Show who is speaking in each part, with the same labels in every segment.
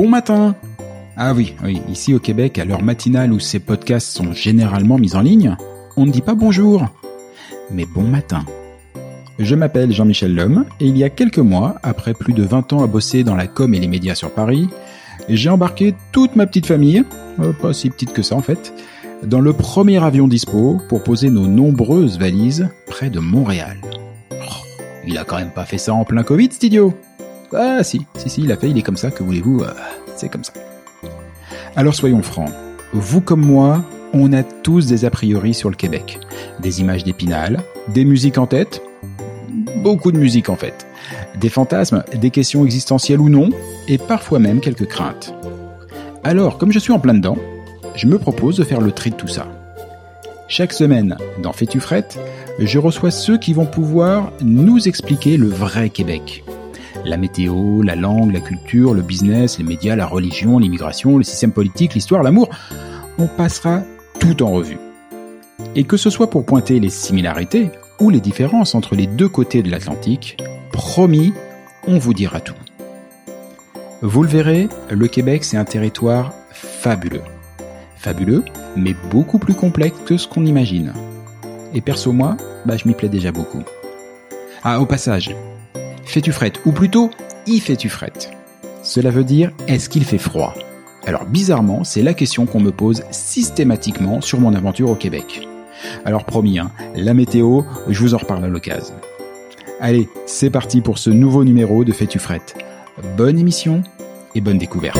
Speaker 1: Bon matin Ah oui, oui, ici au Québec, à l'heure matinale où ces podcasts sont généralement mis en ligne, on ne dit pas bonjour, mais bon matin. Je m'appelle Jean-Michel Lhomme et il y a quelques mois, après plus de 20 ans à bosser dans la com et les médias sur Paris, j'ai embarqué toute ma petite famille, euh, pas si petite que ça en fait, dans le premier avion dispo pour poser nos nombreuses valises près de Montréal. Oh, il a quand même pas fait ça en plein Covid, cet idiot Ah si, si, si, il a fait, il est comme ça, que voulez-vous, euh, c'est comme ça. Alors soyons francs, vous comme moi, on a tous des a priori sur le Québec. Des images d'épinal, des musiques en tête, beaucoup de musique en fait. Des fantasmes, des questions existentielles ou non, et parfois même quelques craintes. Alors, comme je suis en plein dedans, je me propose de faire le tri de tout ça. Chaque semaine, dans Fais-tu frette, je reçois ceux qui vont pouvoir nous expliquer le vrai Québec. La météo, la langue, la culture, le business, les médias, la religion, l'immigration, le système politique, l'histoire, l'amour. On passera tout en revue. Et que ce soit pour pointer les similarités les différences entre les deux côtés de l'Atlantique, promis, on vous dira tout. Vous le verrez, le Québec c'est un territoire fabuleux. Fabuleux, mais beaucoup plus complexe que ce qu'on imagine. Et perso moi, bah je m'y plais déjà beaucoup. Ah, au passage, fais-tu frette, ou plutôt, y fais-tu frette? Cela veut dire, est-ce qu'il fait froid? Alors bizarrement, c'est la question qu'on me pose systématiquement sur mon aventure au Québec. Alors promis, hein, la météo, je vous en reparle à l'occasion. Allez, c'est parti pour ce nouveau numéro de Fais-tu frette. Bonne émission et bonne découverte.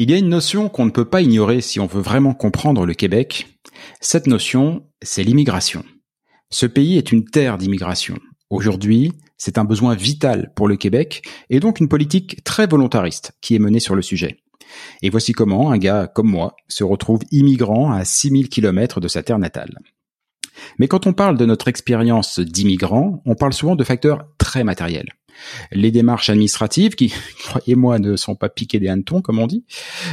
Speaker 1: Il y a une notion qu'on ne peut pas ignorer si on veut vraiment comprendre le Québec. Cette notion, c'est l'immigration. Ce pays est une terre d'immigration. Aujourd'hui, c'est un besoin vital pour le Québec et donc une politique très volontariste qui est menée sur le sujet. Et voici comment un gars comme moi se retrouve immigrant à 6000 km de sa terre natale. Mais quand on parle de notre expérience d'immigrant, on parle souvent de facteurs très matériels. Les démarches administratives qui, croyez-moi, ne sont pas piquées des hannetons, comme on dit.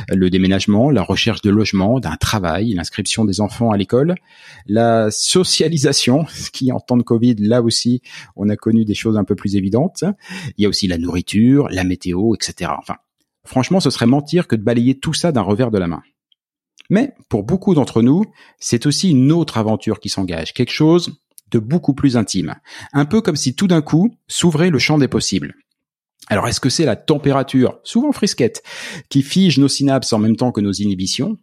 Speaker 1: Le déménagement, la recherche de logement, d'un travail, l'inscription des enfants à l'école, la socialisation, qui en temps de Covid, là aussi, on a connu des choses un peu plus évidentes. Il y a aussi la nourriture, la météo, etc. Enfin, franchement, ce serait mentir que de balayer tout ça d'un revers de la main. Mais pour beaucoup d'entre nous, c'est aussi une autre aventure qui s'engage, quelque chose de beaucoup plus intime. Un peu comme si tout d'un coup s'ouvrait le champ des possibles. Alors est-ce que c'est la température, souvent frisquette, qui fige nos synapses en même temps que nos inhibitions?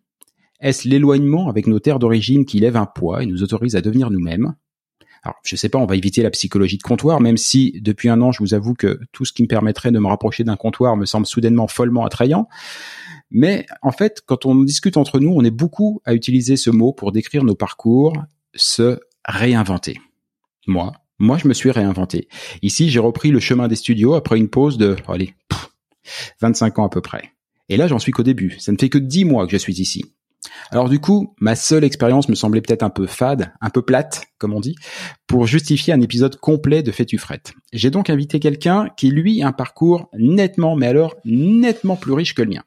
Speaker 1: Est-ce l'éloignement avec nos terres d'origine qui lève un poids et nous autorise à devenir nous-mêmes? Alors, je sais pas, on va éviter la psychologie de comptoir, même si depuis un an, je vous avoue que tout ce qui me permettrait de me rapprocher d'un comptoir me semble soudainement follement attrayant. Mais en fait, quand on discute entre nous, on est beaucoup à utiliser ce mot pour décrire nos parcours, se réinventer. Moi, moi, je me suis réinventé. Ici, j'ai repris le chemin des studios après une pause de, allez, 25 ans à peu près. Et là, j'en suis qu'au début. Ça ne fait que 10 mois que je suis ici. Alors du coup, ma seule expérience me semblait peut-être un peu fade, un peu plate, comme on dit, pour justifier un épisode complet de Fétufrette. J'ai donc invité quelqu'un qui, lui, a un parcours nettement, mais alors nettement plus riche que le mien.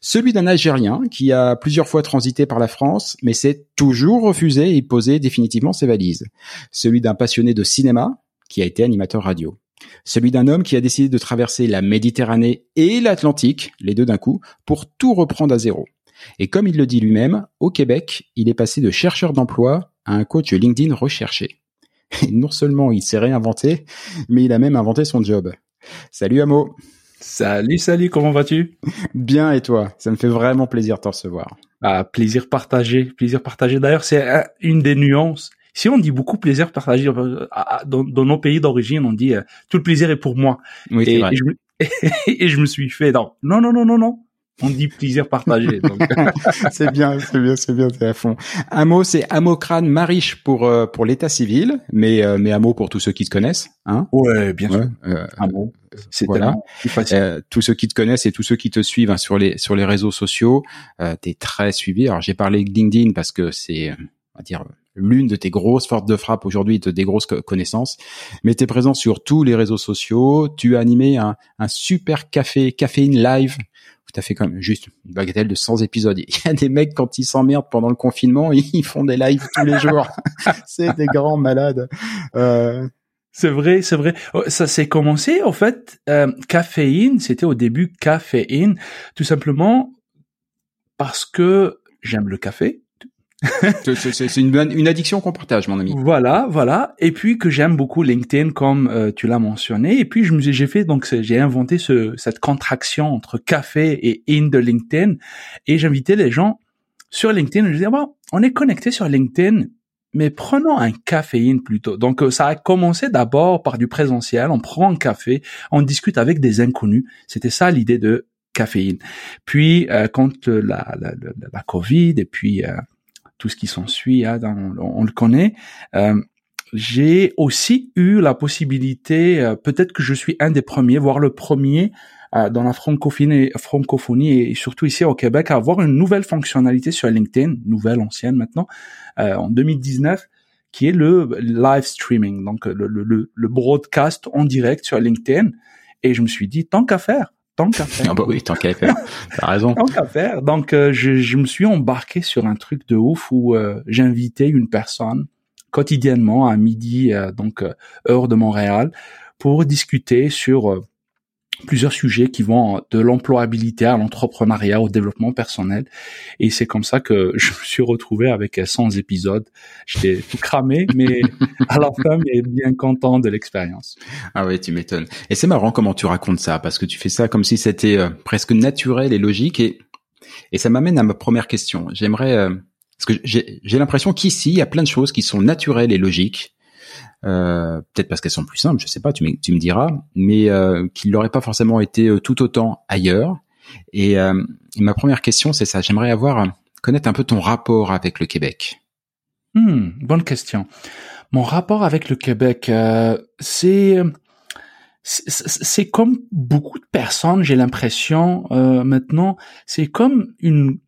Speaker 1: Celui d'un Algérien qui a plusieurs fois transité par la France, mais s'est toujours refusé et posé définitivement ses valises. Celui d'un passionné de cinéma qui a été animateur radio. Celui d'un homme qui a décidé de traverser la Méditerranée et l'Atlantique, les deux d'un coup, pour tout reprendre à zéro. Et comme il le dit lui-même, au Québec, il est passé de chercheur d'emploi à un coach LinkedIn recherché. Et non seulement il s'est réinventé, mais il a même inventé son job. Salut Amo
Speaker 2: Salut, salut, comment vas-tu?
Speaker 1: Bien et toi? Ça me fait vraiment plaisir de te recevoir.
Speaker 2: Ah, plaisir partagé, plaisir partagé. D'ailleurs, c'est une des nuances. Si on dit beaucoup plaisir partagé euh, dans, nos pays d'origine, on dit euh, tout le plaisir est pour moi.
Speaker 1: Oui,
Speaker 2: et,
Speaker 1: vrai.
Speaker 2: Et, je, et je me suis fait non, non, non, non, non, non on dit plaisir partagé.
Speaker 1: c'est bien, c'est bien, c'est bien, c'est à fond. Amo, c'est Amocrane Mariche pour euh, pour l'état civil, mais euh, mais Amo pour tous ceux qui te connaissent, hein?
Speaker 2: Ouais, bien sûr.
Speaker 1: Euh,
Speaker 2: Amo, c'est
Speaker 1: voilà. Euh, tous ceux qui te connaissent et tous ceux qui te suivent hein, sur les sur les réseaux sociaux, euh, t'es très suivi. Alors j'ai parlé de LinkedIn parce que c'est on va dire l'une de tes grosses forces de frappe aujourd'hui, de des grosses connaissances. Mais tu es présent sur tous les réseaux sociaux. Tu as animé un, un super café, caféine live tu as fait quand même juste une bagatelle de 100 épisodes. Il y a des mecs, quand ils s'emmerdent pendant le confinement, ils font des lives tous les jours. c'est des grands malades. Euh...
Speaker 2: C'est vrai, c'est vrai. Oh, ça s'est commencé, en fait, euh, caféine, c'était au début caféine, tout simplement parce que j'aime le café,
Speaker 1: c'est une, une addiction qu'on partage, mon ami.
Speaker 2: Voilà, voilà. Et puis que j'aime beaucoup LinkedIn, comme euh, tu l'as mentionné. Et puis je me j'ai fait donc j'ai inventé ce, cette contraction entre café et in de LinkedIn. Et j'invitais les gens sur LinkedIn. Je disais bon, on est connecté sur LinkedIn, mais prenons un caféine plutôt. Donc euh, ça a commencé d'abord par du présentiel. On prend un café, on discute avec des inconnus. C'était ça l'idée de caféine. Puis euh, quand la, la, la, la, Covid et puis tout ce qui s'ensuit, hein, on, le connaît. Euh, j'ai aussi eu la possibilité, euh, peut-être que je suis un des premiers, voire le premier euh, dans la francophonie, francophonie et surtout ici au Québec, à avoir une nouvelle fonctionnalité sur LinkedIn, nouvelle, ancienne maintenant, en 2019, qui est le live streaming, donc le, le, le broadcast en direct sur LinkedIn. Et je me suis dit, tant qu'à faire, tant qu'à faire.
Speaker 1: Ah bah oui, tant qu'à faire. T'as raison.
Speaker 2: tant qu'à faire. Donc, euh, je, je, me suis embarqué sur un truc de ouf où euh, j'invitais une personne quotidiennement à midi, euh, donc heure de Montréal, pour discuter sur plusieurs sujets qui vont de l'employabilité à l'entrepreneuriat, au développement personnel. Et c'est comme ça que je me suis retrouvé avec 100 épisodes. J'étais tout cramé, mais à la fin, mais bien content de l'expérience.
Speaker 1: Ah oui, tu m'étonnes. Et c'est marrant comment tu racontes ça, parce que tu fais ça comme si c'était euh, presque naturel et logique. Et, et ça m'amène à ma première question. J'aimerais... Euh, parce que j'ai l'impression qu'ici, il y a plein de choses qui sont naturelles et logiques, euh, peut-être parce qu'elles sont plus simples, je sais pas, tu, tu me diras, mais euh, qu'il n'aurait pas forcément été euh, tout autant ailleurs. Et, euh, ma première question, c'est ça. J'aimerais avoir connaître un peu ton rapport avec le Québec.
Speaker 2: Hmm, bonne question. Mon rapport avec le Québec, euh, c'est c'est comme beaucoup de personnes, j'ai l'impression euh, maintenant, c'est comme une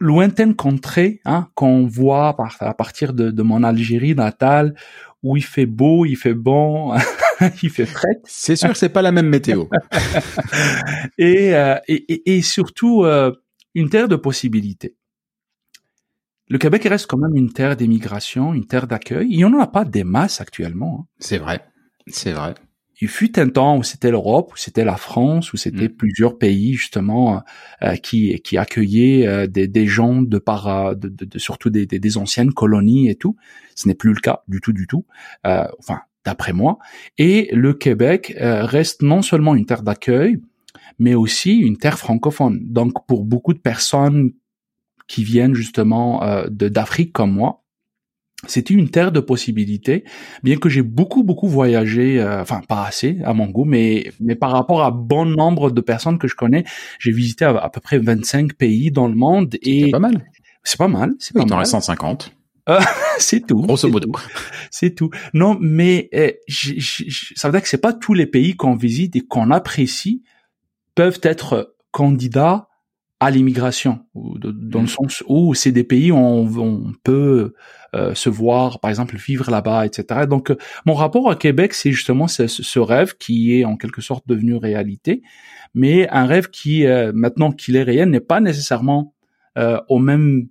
Speaker 2: lointaine contrée hein, qu'on voit à partir de, de mon Algérie natale, où il fait beau, il fait bon, il fait frais.
Speaker 1: C'est sûr que c'est pas la même météo.
Speaker 2: et, euh, et, et, surtout euh, une terre de possibilités. Le Québec reste quand même une terre d'émigration, une terre d'accueil. Il n'y en a pas des masses actuellement. Hein.
Speaker 1: C'est vrai, c'est vrai
Speaker 2: il fut un temps où c'était l'Europe, où c'était la France, où c'était mm. plusieurs pays justement euh, qui qui accueillaient euh, des, des gens de par de, de, de surtout des, des, des, anciennes colonies et tout. Ce n'est plus le cas du tout du tout. Euh, enfin, d'après moi. Et le Québec euh, reste non seulement une terre d'accueil, mais aussi une terre francophone. Donc pour beaucoup de personnes qui viennent justement euh, d'Afrique comme moi. C'était une terre de possibilités, bien que j'ai beaucoup beaucoup voyagé, euh, enfin pas assez à mon goût, mais mais par rapport à bon nombre de personnes que je connais, j'ai visité à, peu près 25 pays dans le monde et
Speaker 1: c'est pas mal.
Speaker 2: C'est pas mal, c'est pas
Speaker 1: mal.
Speaker 2: reste
Speaker 1: 150.
Speaker 2: c'est tout.
Speaker 1: Grosso modo.
Speaker 2: C'est tout. Non, mais eh, ça veut dire que c'est pas tous les pays qu'on visite et qu'on apprécie peuvent être candidats à l'immigration, dans le mm. sens où c'est des pays où on, peut euh, se voir, par exemple, vivre là-bas, etc. Donc, euh, mon rapport à Québec, c'est justement ce, rêve qui est en quelque sorte devenu réalité, mais un rêve qui, euh, maintenant qu'il est réel, n'est pas nécessairement au même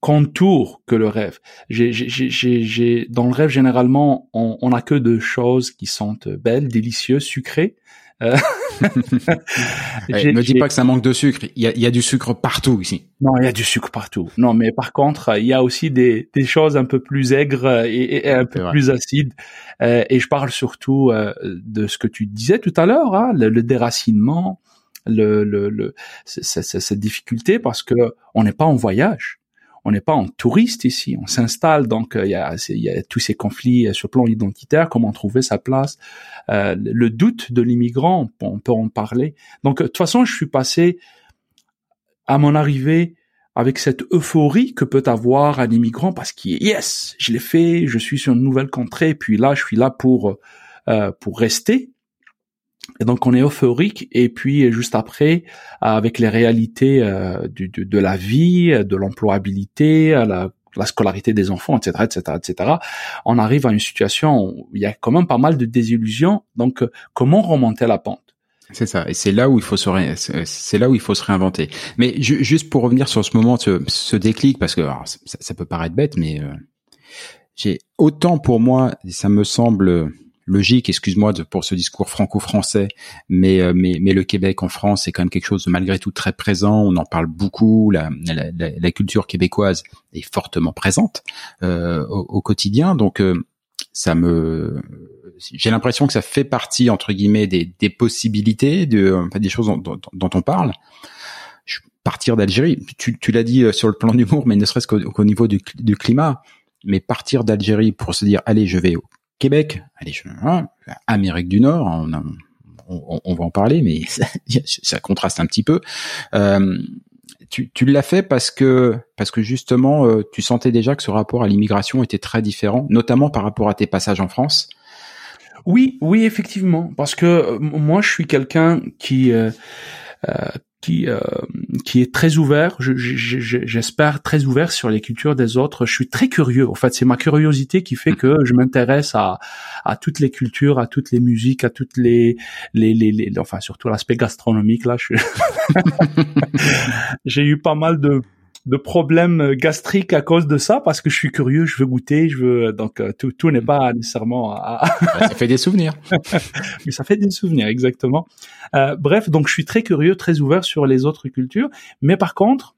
Speaker 2: contour que le rêve. J'ai, dans le rêve, généralement, on, on a que de choses qui sentent belles, délicieuses, sucrées. Euh,
Speaker 1: hey, me dis pas que ça manque de sucre. Il y a, y a, du sucre partout ici.
Speaker 2: Non, il y a du sucre partout. Non, mais par contre, il y a aussi des, des choses un peu plus aigres et, et un peu plus acides. Euh, et je parle surtout euh, de ce que tu disais tout à l'heure, hein, le, le, déracinement, le, le, le cette difficulté parce que on n'est pas en voyage on n'est pas en touriste ici, on s'installe, donc euh, il y, a, y, a, tous ces conflits euh, sur le plan identitaire, comment trouver sa place, euh, le doute de l'immigrant, on peut en parler. Donc de toute façon, je suis passé à mon arrivée avec cette euphorie que peut avoir un immigrant parce qu'il est yes, je l'ai fait, je suis sur une nouvelle contrée, puis là je suis là pour pour rester et donc on est euphorique et puis juste après, avec les réalités euh, du, de, la vie, de l'employabilité, la, la scolarité des enfants, etc., etc., etc., on arrive à une situation où il y a quand même pas mal de désillusions. Donc comment remonter la pente?
Speaker 1: C'est ça, et c'est là où il faut se c'est là où il faut se réinventer. Mais juste pour revenir sur ce moment, ce, ce déclic, parce que ça, ça, peut paraître bête, mais euh, j'ai autant pour moi, ça me semble logique, excuse-moi pour ce discours franco-français, mais, euh, mais, mais le Québec en France, c'est quand même quelque chose de malgré tout très présent. On en parle beaucoup. La, la, la, culture québécoise est fortement présente euh, au, quotidien. Donc, euh, ça me, j'ai l'impression que ça fait partie entre guillemets des, des possibilités, de, enfin, des choses dont, dont, on parle partir d'Algérie, tu, tu l'as dit sur le plan d'humour, mais ne serait-ce qu'au niveau du, du, climat, mais partir d'Algérie pour se dire, allez, je vais au Québec, allez, hein, Amérique du Nord, on, va en parler, mais ça, contraste un petit peu. Euh, tu, l'as fait parce que parce que justement, euh, tu sentais déjà que ce rapport à l'immigration était très différent, notamment par rapport à tes passages en France?
Speaker 2: Oui, oui, effectivement, parce que euh, moi, je suis quelqu'un qui qui euh, qui est très ouvert, j'espère très ouvert sur les cultures des autres. Je suis très curieux. En fait, c'est ma curiosité qui fait que je m'intéresse à à toutes les cultures, à toutes les musiques, à toutes les les les, les enfin surtout l'aspect gastronomique là. J'ai eu pas mal de de problèmes gastriques à cause de ça parce que je suis curieux, je veux goûter, je veux donc euh, tout tout n'est pas nécessairement
Speaker 1: ça fait des souvenirs.
Speaker 2: Mais ça fait des souvenirs exactement. Euh, bref, donc je suis très curieux, très ouvert sur les autres cultures, mais par contre,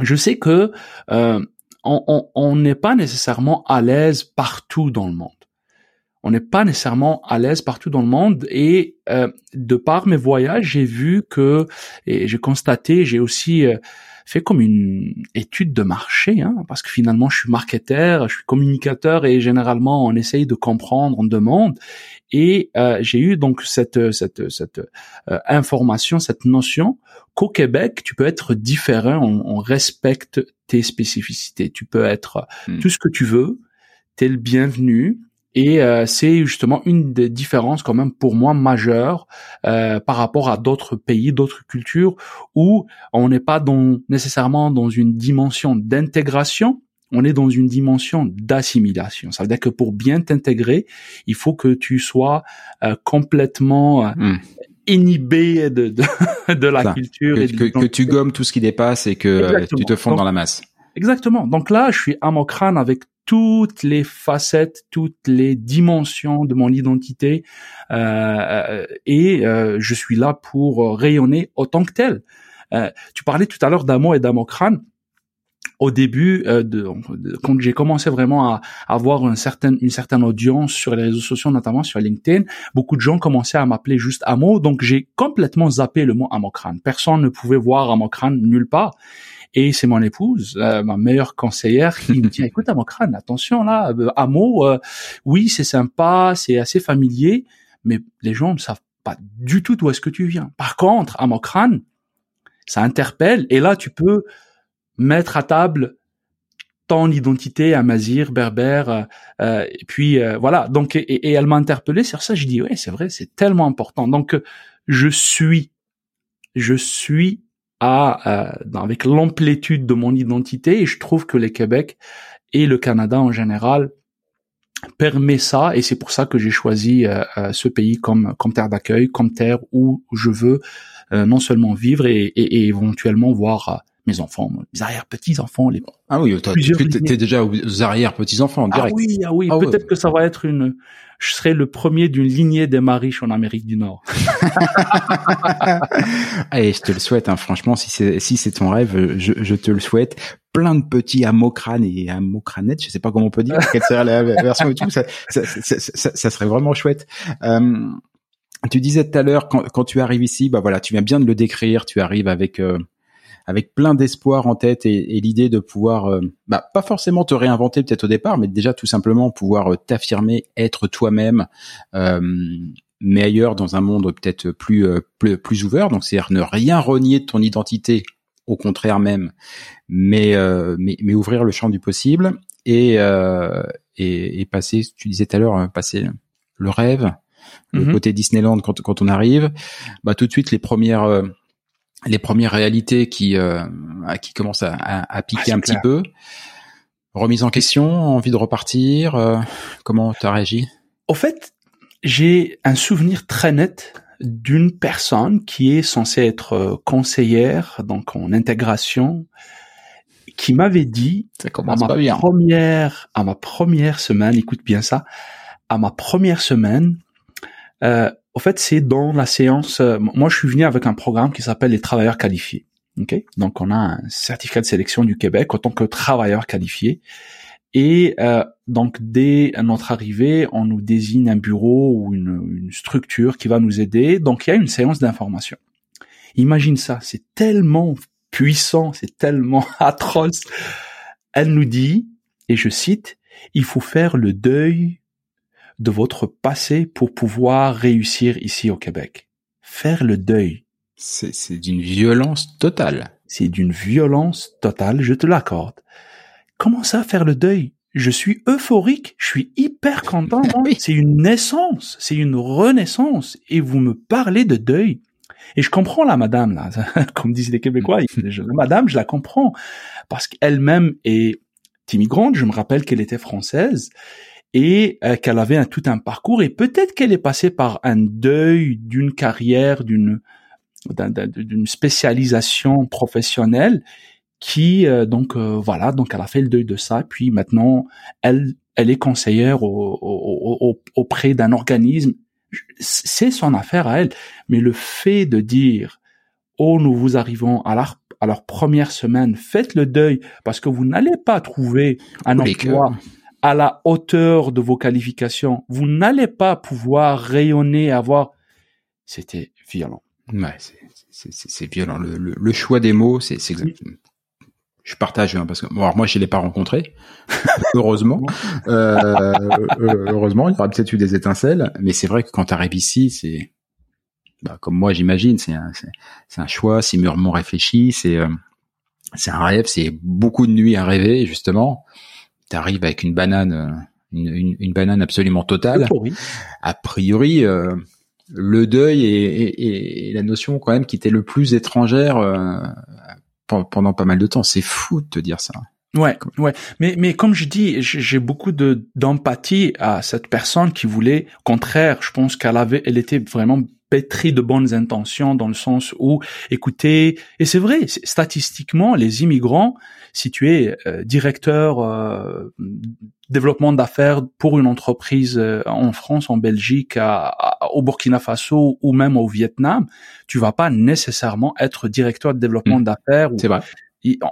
Speaker 2: je sais que euh, on n'est pas nécessairement à l'aise partout dans le monde. On n'est pas nécessairement à l'aise partout dans le monde et euh, de par mes voyages, j'ai vu que et j'ai constaté, j'ai aussi euh, fait comme une étude de marché, hein, parce que finalement je suis marketeur, je suis communicateur et généralement on essaye de comprendre, on demande. Et euh, j'ai eu donc cette cette cette euh, information, cette notion qu'au Québec tu peux être différent, on, respecte tes spécificités, tu peux être hmm. tout ce que tu veux, t'es le bienvenu. Et euh, c'est justement une des différences quand même pour moi majeures euh, par rapport à d'autres pays, d'autres cultures où on n'est pas dans, nécessairement dans une dimension d'intégration, on est dans une dimension d'assimilation. Ça veut dire que pour bien t'intégrer, il faut que tu sois euh, complètement hmm. inhibé de, de, de la culture.
Speaker 1: Que, et que, que, tu gommes tout ce qui dépasse et que tu te fonds dans la masse.
Speaker 2: Exactement. Donc là, je suis à mon crâne avec toutes les facettes, toutes les dimensions de mon identité, euh, euh, et euh, je suis là pour rayonner autant que tel. tu parlais tout à l'heure d'amour et d'amour crâne. Au début, de, quand j'ai commencé vraiment à, avoir une certaine, une certaine audience sur les réseaux sociaux, notamment sur LinkedIn, beaucoup de gens commençaient à m'appeler juste Amo, donc j'ai complètement zappé le mot Amokrane. Personne ne pouvait voir Amokrane nulle part. Et c'est mon épouse, euh, ma meilleure conseillère, qui me dit "Écoute, Amokran, attention là, euh, Amo, euh, oui, c'est sympa, c'est assez familier, mais les gens ne savent pas du tout d'où est-ce que tu viens. Par contre, Amokran, ça interpelle, et là, tu peux mettre à table ton identité amazir, berbère, euh, euh, et puis euh, voilà. Donc, et, et elle m'a interpellé sur ça. Je dis ouais, c'est vrai, c'est tellement important. Donc, je suis, je suis à avec l'amplitude de mon identité, et je trouve que le Québec et le Canada en général permet ça, et c'est pour ça que j'ai choisi ce pays comme comme terre d'accueil, comme terre où je veux non seulement vivre et, et, et éventuellement voir mes enfants, mes arrière-petits-enfants. Les...
Speaker 1: Ah oui, t'es déjà aux arrière-petits-enfants,
Speaker 2: direct. Ah oui, ah oui, ah peut-être que ça va être une... Je serai le premier d'une lignée des riches en Amérique du Nord.
Speaker 1: Allez, je te le souhaite, hein. franchement, si c'est si c'est ton rêve, je, je, te le souhaite. Plein de petits amocranes et amocranettes, je sais pas comment on peut dire, quelle serait la version et tout, ça, ça, ça, ça, serait vraiment chouette. Euh, tu disais tout à l'heure, quand, quand tu arrives ici, bah voilà, tu viens bien de le décrire, tu arrives avec... Euh, avec plein d'espoir en tête et, et l'idée de pouvoir, euh, bah, pas forcément te réinventer peut-être au départ, mais déjà tout simplement pouvoir euh, t'affirmer, être toi-même, euh, mais ailleurs dans un monde peut-être plus, plus, plus ouvert. Donc c'est-à-dire ne rien renier de ton identité, au contraire même, mais mais, mais, ouvrir le champ du possible et et, et, passer, tu disais tout à l'heure, passer le rêve, le mm-hmm. côté Disneyland quand, quand on arrive, bah tout de suite les premières les premières réalités qui euh, qui commencent à, à, piquer ah, un petit peu. Remise en question, envie de repartir. Euh, comment tu as réagi?
Speaker 2: Au fait, j'ai un souvenir très net d'une personne qui est censée être euh, conseillère, donc en intégration, qui m'avait dit
Speaker 1: ça à ma bien.
Speaker 2: première à ma première semaine, écoute bien ça, à ma première semaine, euh, au fait, c'est dans la séance. Euh, moi, je suis venu avec un programme qui s'appelle les travailleurs qualifiés. Donc, on a un certificat de sélection du Québec en tant que travailleur qualifié. Et euh, donc, dès notre arrivée, on nous désigne un bureau ou une, une structure qui va nous aider. Donc, il y a une séance d'information. Imagine ça, c'est tellement puissant, c'est tellement atroce. Elle nous dit, et je cite, il faut faire le deuil de votre passé pour pouvoir réussir ici au Québec. Faire le deuil.
Speaker 1: C'est d'une violence totale.
Speaker 2: C'est d'une violence totale, je te l'accorde. Comment ça, faire le deuil? Je suis euphorique, je suis hyper content. C'est une naissance, c'est une renaissance. Et vous me parlez de deuil. Et je comprends la madame, là, comme disent les Québécois. la madame, je la comprends. Parce qu'elle-même est immigrante, je me rappelle qu'elle était française et euh, qu'elle avait un, tout un parcours. Et peut-être qu'elle est passée par un deuil d'une carrière, d'une d'une spécialisation professionnelle qui euh, donc euh, voilà donc elle a fait le deuil de ça. Puis maintenant elle elle est conseillère au, auprès d'un organisme. C'est son affaire à elle. Mais le fait de dire oh nous vous arrivons à leur à leur première semaine faites le deuil parce que vous n'allez pas trouver un emploi à la hauteur de vos qualifications, vous n'allez pas pouvoir rayonner, avoir. C'était violent.
Speaker 1: Ouais, c'est violent. Le, le, choix des mots, c'est exactement. Je partage hein, parce que bon, alors moi je l'ai pas rencontré, heureusement. Euh, euh, heureusement, il y aura peut-être eu des étincelles, mais c'est vrai que quand tu arrives ici, c'est bah, comme moi j'imagine, c'est un, un choix, c'est mûrement réfléchi, c'est euh, c'est un rêve, c'est beaucoup de nuits à rêver justement t'arrives avec une banane, euh, une, une, banane absolument totale. A priori, euh, le deuil et, et, la notion quand même qui était le plus étrangère euh, pendant pas mal de temps. C'est fou de te dire ça.
Speaker 2: Ouais, ouais. Mais mais comme je dis, j'ai beaucoup de d'empathie à cette personne qui voulait, au contraire, je pense qu'elle avait, elle était vraiment pétrie de bonnes intentions dans le sens où, écoutez, et c'est vrai, statistiquement, les immigrants, si tu es euh, directeur euh, développement d'affaires pour une entreprise euh, en France, en Belgique, au Burkina Faso ou même au Vietnam, tu vas pas nécessairement être directeur de développement mmh. d'affaires.
Speaker 1: C'est vrai.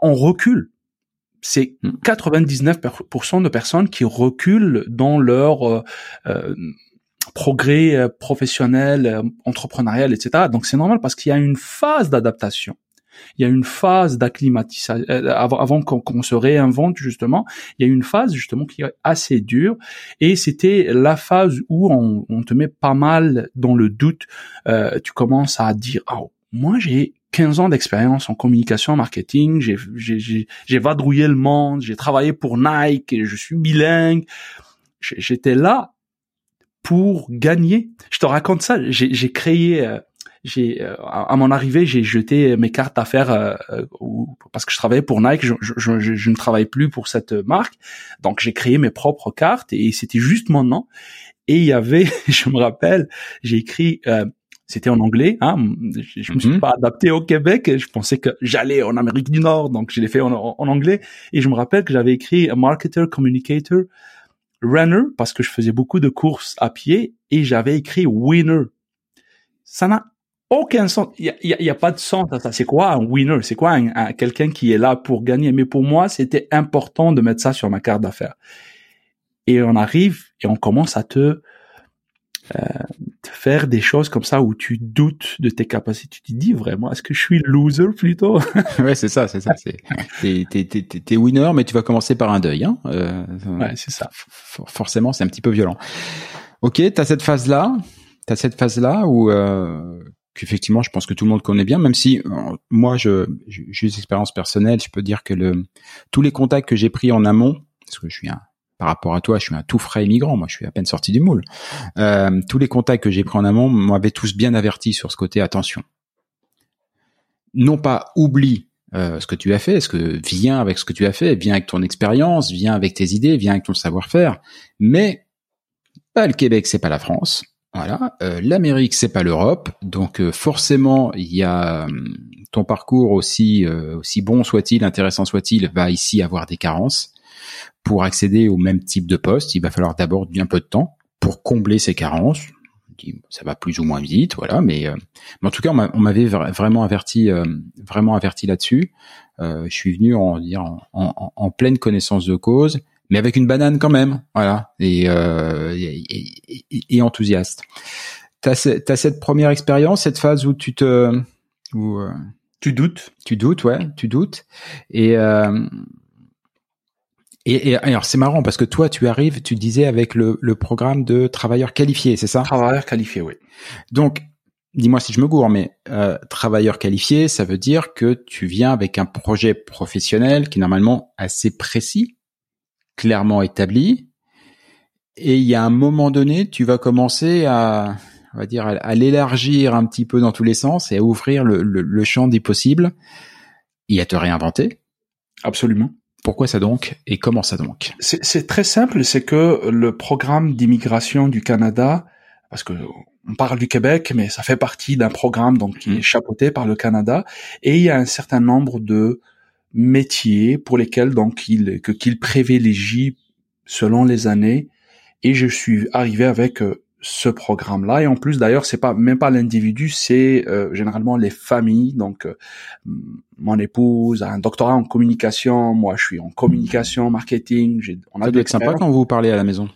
Speaker 2: On recule c'est 99% mmh. de personnes qui reculent dans leur euh, progrès professionnel, entrepreneurial, etc. Donc c'est normal parce qu'il y a une phase d'adaptation. Il y a une phase d'acclimatisation euh, avant, qu'on se réinvente justement. Il y a une phase justement qui est assez dure et c'était la phase où on, te met pas mal dans le doute. Euh, tu commences à dire oh, moi j'ai 15 ans d'expérience en communication, en marketing, j'ai vadrouillé le monde, j'ai travaillé pour Nike, je suis bilingue. J'étais là pour gagner. Je te raconte ça. J'ai créé, euh, j'ai euh, à mon arrivée, j'ai jeté mes cartes d'affaires euh, parce que je travaillais pour Nike. Je, je, je, ne travaille plus pour cette marque, donc j'ai créé mes propres cartes et c'était juste mon nom. Et il y avait, je me rappelle, j'ai écrit c'était en anglais. Hein. Je, me suis mhm. pas adapté au Québec. Je pensais que j'allais en Amérique du Nord, donc je l'ai fait en, en, anglais. Et je me rappelle que j'avais écrit marketer, communicator, runner parce que je faisais beaucoup de courses à pied et j'avais écrit winner. Ça n'a aucun sens. Il y a, y a, pas de sens à ça. C'est quoi un winner? C'est quoi un, quelqu'un qui est là pour gagner? Mais pour moi, c'était important de mettre ça sur ma carte d'affaires. Et on arrive et on commence à te euh, faire des choses comme ça où tu doutes de tes capacités. Tu te dis vraiment, est-ce que je suis loser plutôt?
Speaker 1: Ouais, c'est ça, c'est ça. C'est t'es, t'es, t'es, winner, mais tu vas commencer par un deuil. Hein
Speaker 2: euh, ouais, c'est ça.
Speaker 1: Forcément, c'est un petit peu violent. Ok, t'as cette phase là, t'as cette phase là où euh, qu'effectivement, je pense que tout le monde connaît bien, même si euh, moi, je j'ai des expériences personnelles, je peux dire que tous les contacts que j'ai pris en amont, parce que je suis un par rapport à toi, je suis un tout frais immigrant, moi je suis à peine sorti du moule. Euh, tous les contacts que j'ai pris en amont m'avaient tous bien averti sur ce côté attention. Non pas oublie euh, ce que tu as fait, ce que viens avec ce que tu as fait, viens avec ton expérience, viens avec tes idées, viens avec ton savoir-faire, mais pas le Québec, c'est pas la France. Voilà, euh, l'Amérique c'est pas l'Europe, donc euh, forcément il y a hum, ton parcours aussi aussi bon soit-il, intéressant soit-il, va ici avoir des carences pour accéder au même type de poste, il va falloir d'abord bien peu de temps pour combler ces carences. Ça va plus ou moins vite, voilà. Mais, euh, en tout cas, on m'avait vraiment averti, euh, vraiment averti là-dessus. Euh, je suis venu en, dire, en, pleine connaissance de cause, mais avec une banane quand même, voilà, et, et, enthousiaste. T'as as cette première expérience, cette phase où tu te, où,
Speaker 2: tu doutes,
Speaker 1: tu doutes, ouais, tu doutes, et et, alors c'est marrant parce que toi tu arrives, tu disais avec le, le programme de travailleurs qualifiés, c'est ça?
Speaker 2: Travailleurs qualifiés, oui.
Speaker 1: Donc dis-moi si je me gourre, mais euh, travailleur qualifié, ça veut dire que tu viens avec un projet professionnel qui est normalement assez précis, clairement établi, et il y a un moment donné, tu vas commencer à, on va dire, à, l'élargir un petit peu dans tous les sens et à ouvrir le, le, le champ des possibles et à te réinventer.
Speaker 2: Absolument.
Speaker 1: Pourquoi ça donc et comment ça donc?
Speaker 2: C'est très simple, c'est que le programme d'immigration du Canada, parce que on parle du Québec, mais ça fait partie d'un programme donc qui mmh. est chapeauté par le Canada, et il y a un certain nombre de métiers pour lesquels donc il que qu'il privilégie selon les années. Et je suis arrivé avec euh, ce programme-là. Et en plus, d'ailleurs, c'est pas même pas l'individu, c'est euh, généralement les familles. Donc, euh, mon épouse a un doctorat en communication, moi, je suis en communication, marketing.
Speaker 1: On a ça doit être sympa quand vous parlez à la maison.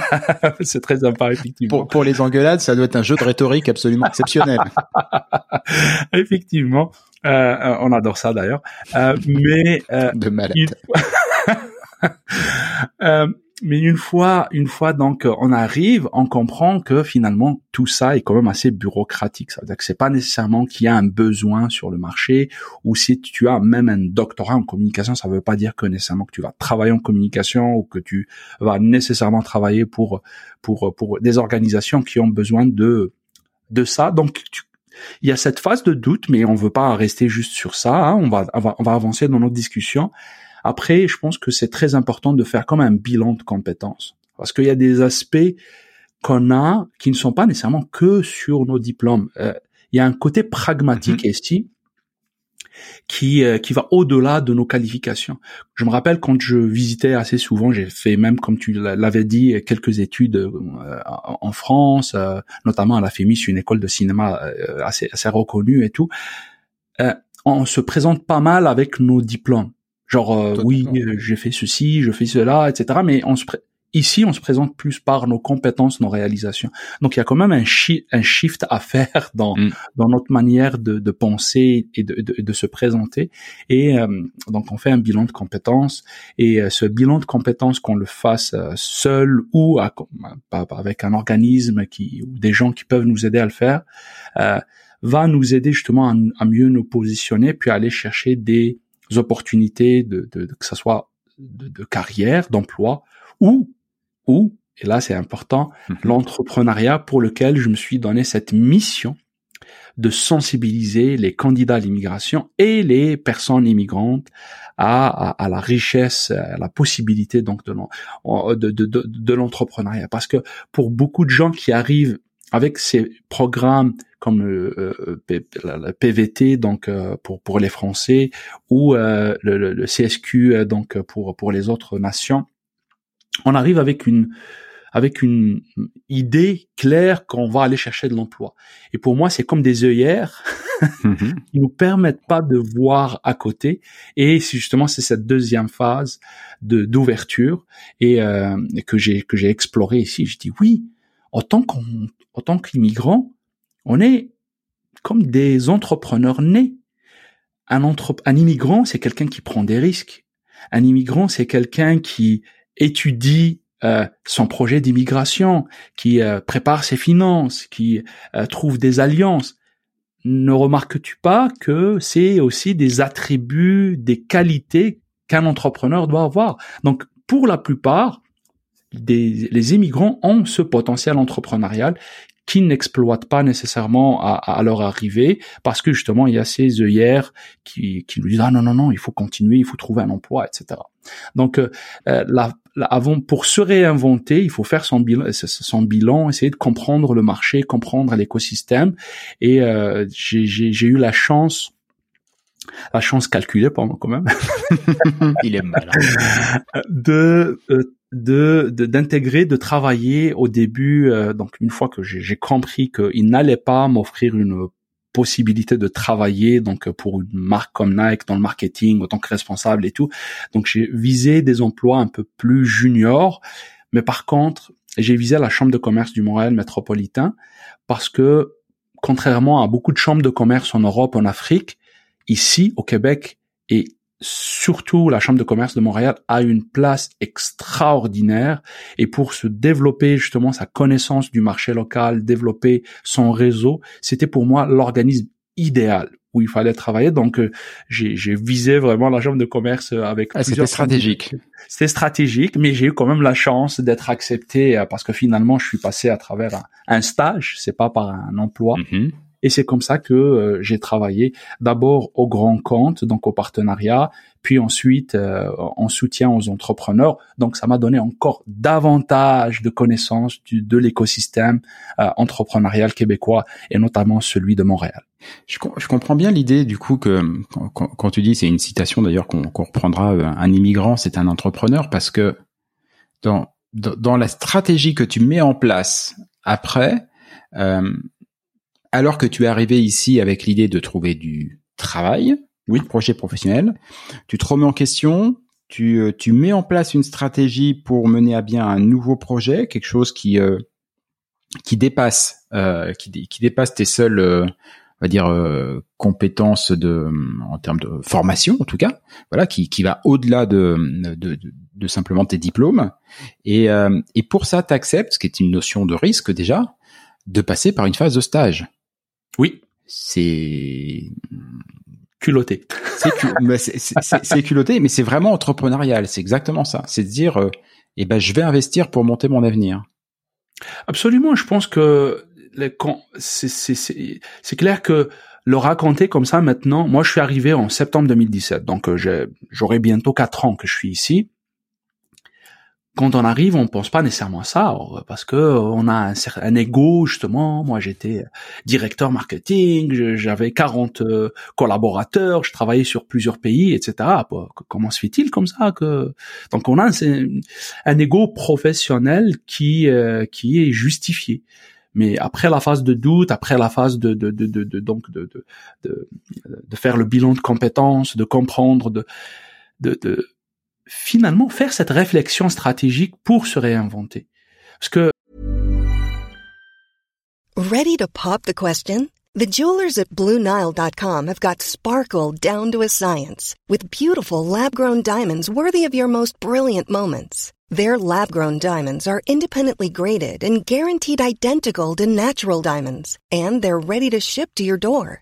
Speaker 2: c'est très sympa, effectivement.
Speaker 1: Pour, pour, les engueulades, ça doit être un jeu de rhétorique absolument exceptionnel.
Speaker 2: effectivement, euh, on adore ça d'ailleurs. mais
Speaker 1: de malade.
Speaker 2: mais une fois, une fois donc on arrive, on comprend que finalement tout ça est quand même assez bureaucratique. Ça veut dire que c'est pas nécessairement qu'il y a un besoin sur le marché ou si tu as même un doctorat en communication, ça veut pas dire que nécessairement que tu vas travailler en communication ou que tu vas nécessairement travailler pour pour pour des organisations qui ont besoin de de ça. Donc il y a cette phase de doute, mais on veut pas rester juste sur ça. Hein. On va on va avancer dans notre discussion après, je pense que c'est très important de faire comme un bilan de compétences. Parce qu'il y a des aspects qu'on a qui ne sont pas nécessairement que sur nos diplômes. Euh, il y a un côté pragmatique ici qui euh, qui va au-delà de nos qualifications. Je me rappelle quand je visitais assez souvent, j'ai fait même comme tu l'avais dit quelques études euh, en France, notamment à la FEMIS, une école de cinéma assez assez reconnue et tout. on se présente pas mal avec nos diplômes. Genre, euh, oui, euh, j'ai fait ceci, je fais cela, etc. Mais on se Ici, on se présente plus par nos compétences, nos réalisations. Donc, il y a quand même un, un shift à faire dans mm. dans notre manière de, de penser et de, de, de, se présenter. Et euh, donc, on fait un bilan de compétences. Et euh, ce bilan de compétences, qu'on le fasse euh, seul ou avec un organisme qui ou des gens qui peuvent nous aider à le faire, va nous aider justement à, à, mieux nous positionner, puis à aller chercher des opportunités de, de, que ce soit de, de carrière, d'emploi ou ou, et là c'est important, mhm. l'entrepreneuriat pour lequel je me suis donné cette mission de sensibiliser les candidats à l'immigration et les personnes immigrantes à, à, la richesse, à la possibilité donc de, de, de, de l'entrepreneuriat. Parce que pour beaucoup de gens qui arrivent avec ces programmes comme le, euh, PVT donc euh, pour pour les Français ou euh, le, le, CSQ donc pour pour les autres nations, on arrive avec une avec une idée claire qu'on va aller chercher de l'emploi. Et pour moi, c'est comme des œillères mm-hmm. qui nous permettent pas de voir à côté. Et justement, c'est cette deuxième phase de d'ouverture et euh, que j'ai que j'ai exploré ici. Je dis oui, en tant qu'on en tant qu'immigrant, on est comme des entrepreneurs nés. Un, entre, un immigrant, c'est quelqu'un qui prend des risques. Un immigrant, c'est quelqu'un qui étudie euh, son projet d'immigration, qui euh, prépare ses finances, qui euh, trouve des alliances. Ne remarques-tu pas que c'est aussi des attributs, des qualités qu'un entrepreneur doit avoir? Donc, pour la plupart, des, les immigrants ont ce potentiel entrepreneurial qui n'exploitent pas nécessairement à, à, leur arrivée parce que justement il y a ces œillères qui, qui nous disent ah non non non il faut continuer il faut trouver un emploi etc donc euh, la, avant pour se réinventer il faut faire son bilan son bilan essayer de comprendre le marché comprendre l'écosystème. Et euh, j'ai eu la chance la chance calculée pendant quand même.
Speaker 1: Il est malin.
Speaker 2: De euh, de d'intégrer, de, travailler au début. Euh, donc une fois que j'ai compris qu'il n'allait pas m'offrir une possibilité de travailler donc pour une marque comme Nike dans le marketing en tant que responsable et tout. Donc j'ai visé des emplois un peu plus juniors, mais par contre j'ai visé la chambre de commerce du Montréal métropolitain parce que contrairement à beaucoup de chambres de commerce en Europe, en Afrique, ici au Québec et surtout la Chambre de commerce de Montréal a une place extraordinaire et pour se développer justement sa connaissance du marché local, développer son réseau, c'était pour moi l'organisme idéal où il fallait travailler. Donc, euh, j'ai visé vraiment la chambre de commerce avec
Speaker 1: ah, C'était stratégique.
Speaker 2: C'était stratégique, mais j'ai eu quand même la chance d'être accepté euh, parce que finalement, je suis passé à travers un, stage, c'est pas par un emploi. Mm-hmm. Et c'est comme ça que euh, j'ai travaillé d'abord au grand compte, donc au partenariat, puis ensuite euh, en soutien aux entrepreneurs. Donc ça m'a donné encore davantage de connaissances du, de l'écosystème euh, entrepreneurial québécois et notamment celui de Montréal.
Speaker 1: Je, comprends bien l'idée du coup que quand, tu dis, c'est une citation d'ailleurs qu'on reprendra, un immigrant c'est un entrepreneur parce que dans, dans, la stratégie que tu mets en place après, euh, alors que tu es arrivé ici avec l'idée de trouver du travail, oui, projet professionnel, tu te remets en question, tu, euh, tu mets en place une stratégie pour mener à bien un nouveau projet, quelque chose qui euh, qui dépasse euh, qui, qui dépasse tes seules on va dire compétences de en termes de formation en tout cas voilà qui, qui va au-delà de, de, de, simplement tes diplômes. Et, et pour ça tu acceptes ce qui est une notion de risque déjà de passer par une phase de stage
Speaker 2: oui.
Speaker 1: C'est
Speaker 2: culotté.
Speaker 1: C'est culotté, mais c'est vraiment entrepreneurial. C'est exactement ça. C'est de dire, euh, eh ben, je vais investir pour monter mon avenir.
Speaker 2: Absolument. Je pense que c'est clair que le raconter comme ça maintenant, moi je suis arrivé en septembre 2017, donc euh, j'aurai bientôt quatre ans que je suis ici quand on arrive, on pense pas nécessairement à ça, parce que on a un, ego justement. Moi, j'étais directeur marketing, j'avais 40 euh, collaborateurs, je travaillais sur plusieurs pays, etc. Comment se fait-il comme ça que donc on a un, un ego professionnel qui euh, qui est justifié. Mais après la phase de doute, après la phase de, de, de, de, donc de, de, de, de faire le bilan de compétences, de comprendre, de, de, de finalement faire cette réflexion stratégique pour se réinventer. Parce que
Speaker 3: Ready to pop the question? The jewelers at BlueNile.com have got sparkle down to a science with beautiful lab-grown diamonds worthy of your most brilliant moments. Their lab-grown diamonds are independently graded and guaranteed identical to natural diamonds, and they're ready to ship to your door.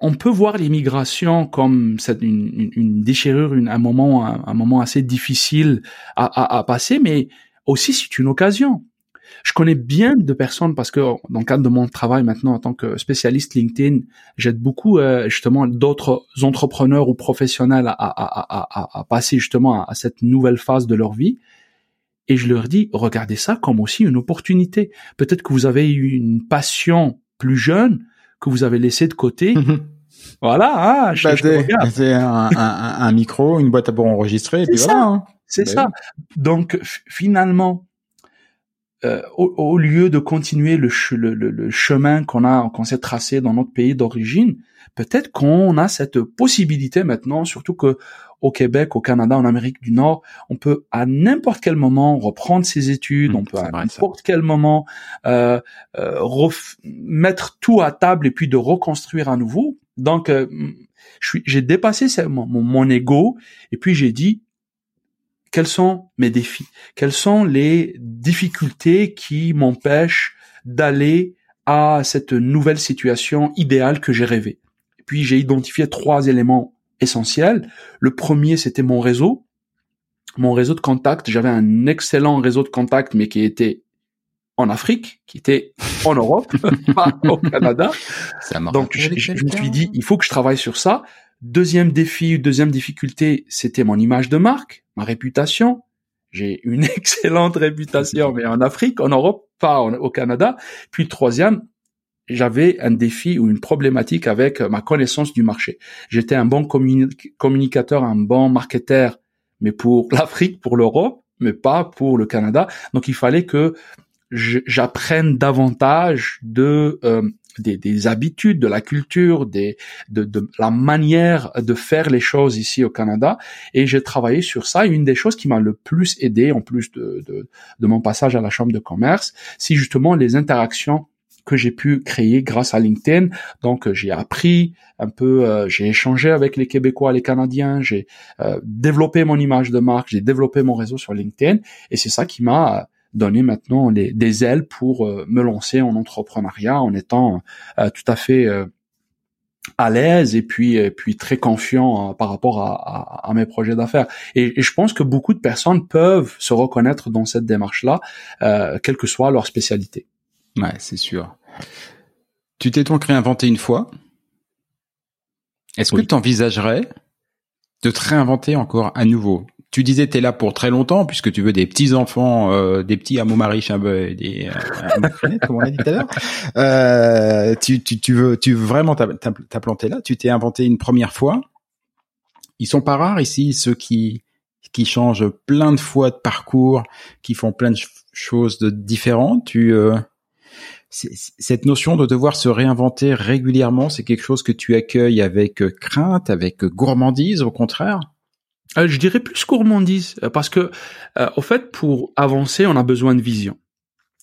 Speaker 2: On peut voir l'immigration comme une, déchirure, un moment, un, moment assez difficile à, passer, mais aussi c'est une occasion. Je connais bien de personnes parce que dans le cadre de mon travail maintenant en tant que spécialiste LinkedIn, j'aide beaucoup euh, justement d'autres entrepreneurs ou professionnels à, à, à, passer justement à, cette nouvelle phase de leur vie. Et je leur dis, regardez ça comme aussi une opportunité. Peut-être que vous avez eu une passion plus jeune que vous avez laissé de côté. voilà, hein, je,
Speaker 1: bah,
Speaker 2: je
Speaker 1: c'est un, un, un, micro, une boîte à pour enregistrer, et puis
Speaker 2: ça,
Speaker 1: voilà. Hein.
Speaker 2: C'est bah, ça. Donc finalement, euh, au, au, lieu de continuer le, ch le, le, le chemin qu'on a qu'on s'est tracé dans notre pays d'origine, peut-être qu'on a cette possibilité maintenant, surtout que au Québec, au Canada, en Amérique du Nord, on peut à n'importe quel moment reprendre ses études, mmh, on peut à n'importe quel moment euh, euh, mettre tout à table et puis de reconstruire à nouveau. Donc, euh, j'ai dépassé mon, mon, mon ego et puis j'ai dit quels sont mes défis, quelles sont les difficultés qui m'empêchent d'aller à cette nouvelle situation idéale que j'ai rêvé. Et puis j'ai identifié trois éléments essentiels. Le premier, c'était mon réseau, mon réseau de contacts. J'avais un excellent réseau de contacts, mais qui était en Afrique, qui était en Europe, pas au Canada. Donc je, je me suis dit, il faut que je travaille sur ça. Deuxième défi, deuxième difficulté, c'était mon image de marque, ma réputation. J'ai une excellente réputation, mais en Afrique, en Europe, pas au Canada. Puis troisième, j'avais un défi ou une problématique avec ma connaissance du marché. J'étais un bon communicateur, un bon marketeur, mais pour l'Afrique, pour l'Europe, mais pas pour le Canada. Donc il fallait que j'apprenne davantage de euh, des, des, habitudes, de la culture, des, de, de, la manière de faire les choses ici au Canada. Et j'ai travaillé sur ça. Une des choses qui m'a le plus aidé, en plus de, de, de mon passage à la Chambre de commerce, c'est justement les interactions que j'ai pu créer grâce à LinkedIn. Donc j'ai appris un peu, euh, j'ai échangé avec les Québécois, les Canadiens, j'ai euh, développé mon image de marque, j'ai développé mon réseau sur LinkedIn, et c'est ça qui m'a donner maintenant des ailes pour euh, me lancer en entrepreneuriat en étant euh, tout à fait euh, à l'aise et puis et puis très confiant par rapport à, à, mes projets d'affaires. Et, et, je pense que beaucoup de personnes peuvent se reconnaître dans cette démarche là quelle que soit leur spécialité.
Speaker 1: Ouais c'est sûr tu t'es donc réinventé une fois est-ce que tu envisagerais de te réinventer encore à nouveau? Tu disais t'es là pour très longtemps puisque tu veux des petits enfants, euh, des petits hameaux mariches, des euh, comme on a dit tout à l'heure. Euh, tu, tu, tu, veux, tu veux vraiment t'implanter là. Tu t'es inventé une première fois. Ils sont pas rares ici ceux qui qui changent plein de fois de parcours, qui font plein de choses de différentes. Tu euh, cette notion de devoir se réinventer régulièrement, c'est quelque chose que tu accueilles avec crainte, avec gourmandise, au contraire?
Speaker 2: Euh, je dirais plus gourmandise, euh, parce que, euh, au fait, pour avancer, on a besoin de vision.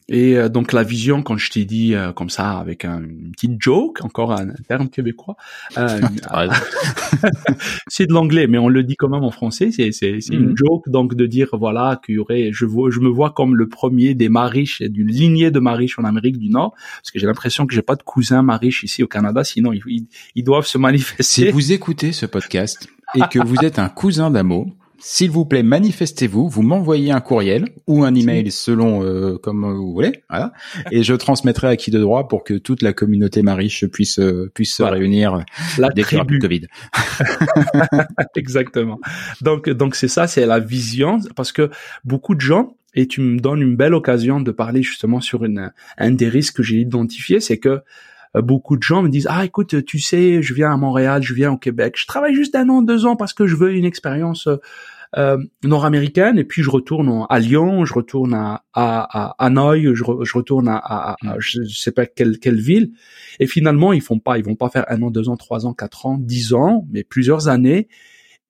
Speaker 2: Et euh, donc la vision, quand je t'ai dit comme ça, avec un, une petite joke, encore un, terme québécois, c'est de l'anglais, mais on le dit quand même en français. C'est c'est c'est une mhm. joke, donc de dire voilà qu'il y aurait, je vois, je me vois comme le premier des mariches d'une lignée de mariches en Amérique du Nord, parce que j'ai l'impression que j'ai pas de cousins mariches ici au Canada, sinon ils, ils, ils doivent se manifester.
Speaker 1: Si vous écoutez ce podcast et que vous êtes un cousin d'Amo, s'il vous plaît, manifestez-vous, vous m'envoyez un courriel ou un email selon euh, comme vous voulez, voilà, et je transmettrai à qui de droit pour que toute la communauté mariche puisse euh, puisse se réunir
Speaker 2: la
Speaker 1: dès qu'il plus de Covid.
Speaker 2: Exactement. Donc donc c'est ça, c'est la vision parce que beaucoup de gens et tu me donnes une belle occasion de parler justement sur une un des risques que j'ai identifié, c'est que euh, beaucoup de gens me disent ah écoute tu sais je viens à Montréal je viens au Québec. Je travaille juste un an deux ans parce que je veux une expérience euh, nord-américaine. Et puis je retourne à Lyon je retourne à à, à Hanoï je, je retourne à, à, à, mm. je sais pas quelle quelle ville. Et finalement ils font pas ils vont pas faire un an deux ans trois ans quatre ans dix ans mais plusieurs années.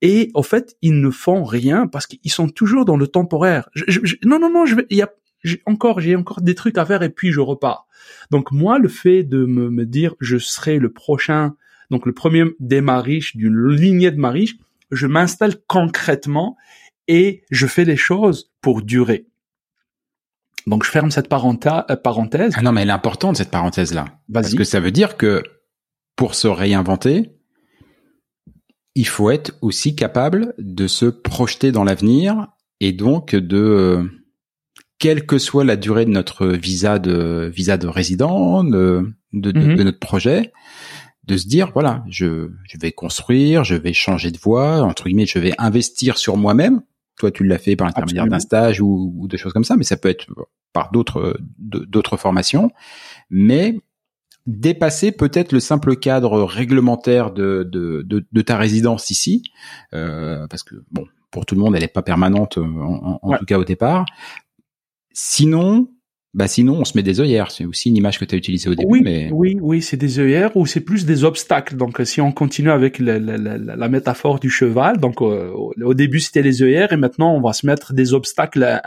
Speaker 2: Et au fait ils ne font rien parce qu'ils sont toujours dans le temporaire. Je, je, non non non je vais y a encore j'ai encore des trucs à faire et puis je repars. Donc moi le fait de me, me dire je serai le prochain donc le premier des mariches d'une lignée de mariches, je m'installe concrètement et je fais les choses pour durer. Donc je ferme cette euh, parenthèse.
Speaker 1: Ah non mais elle est importante cette parenthèse là. Parce que ça veut dire que pour se réinventer, il faut être aussi capable de se projeter dans l'avenir et donc de quelle que soit la durée de notre visa de visa de résident, de, de, de, mhm. notre projet, de se dire voilà, je, je vais construire, je vais changer de voie, entre guillemets, je vais investir sur moi-même. Toi, tu l'as fait par l'intermédiaire d'un stage ou, ou de choses comme ça, mais ça peut être par d'autres d'autres formations. Mais dépasser peut-être le simple cadre réglementaire de, de, de, de ta résidence ici, euh, parce que bon, pour tout le monde, elle n'est pas permanente en, en tout cas au départ. Sinon, bah sinon on se met des œillères. C'est aussi une image que tu as utilisée au début.
Speaker 2: Oui,
Speaker 1: mais...
Speaker 2: oui, oui, c'est des œillères ou c'est plus des obstacles. Donc si on continue avec la, la, la, la métaphore du cheval, donc euh, au début c'était les œillères et maintenant on va se mettre des obstacles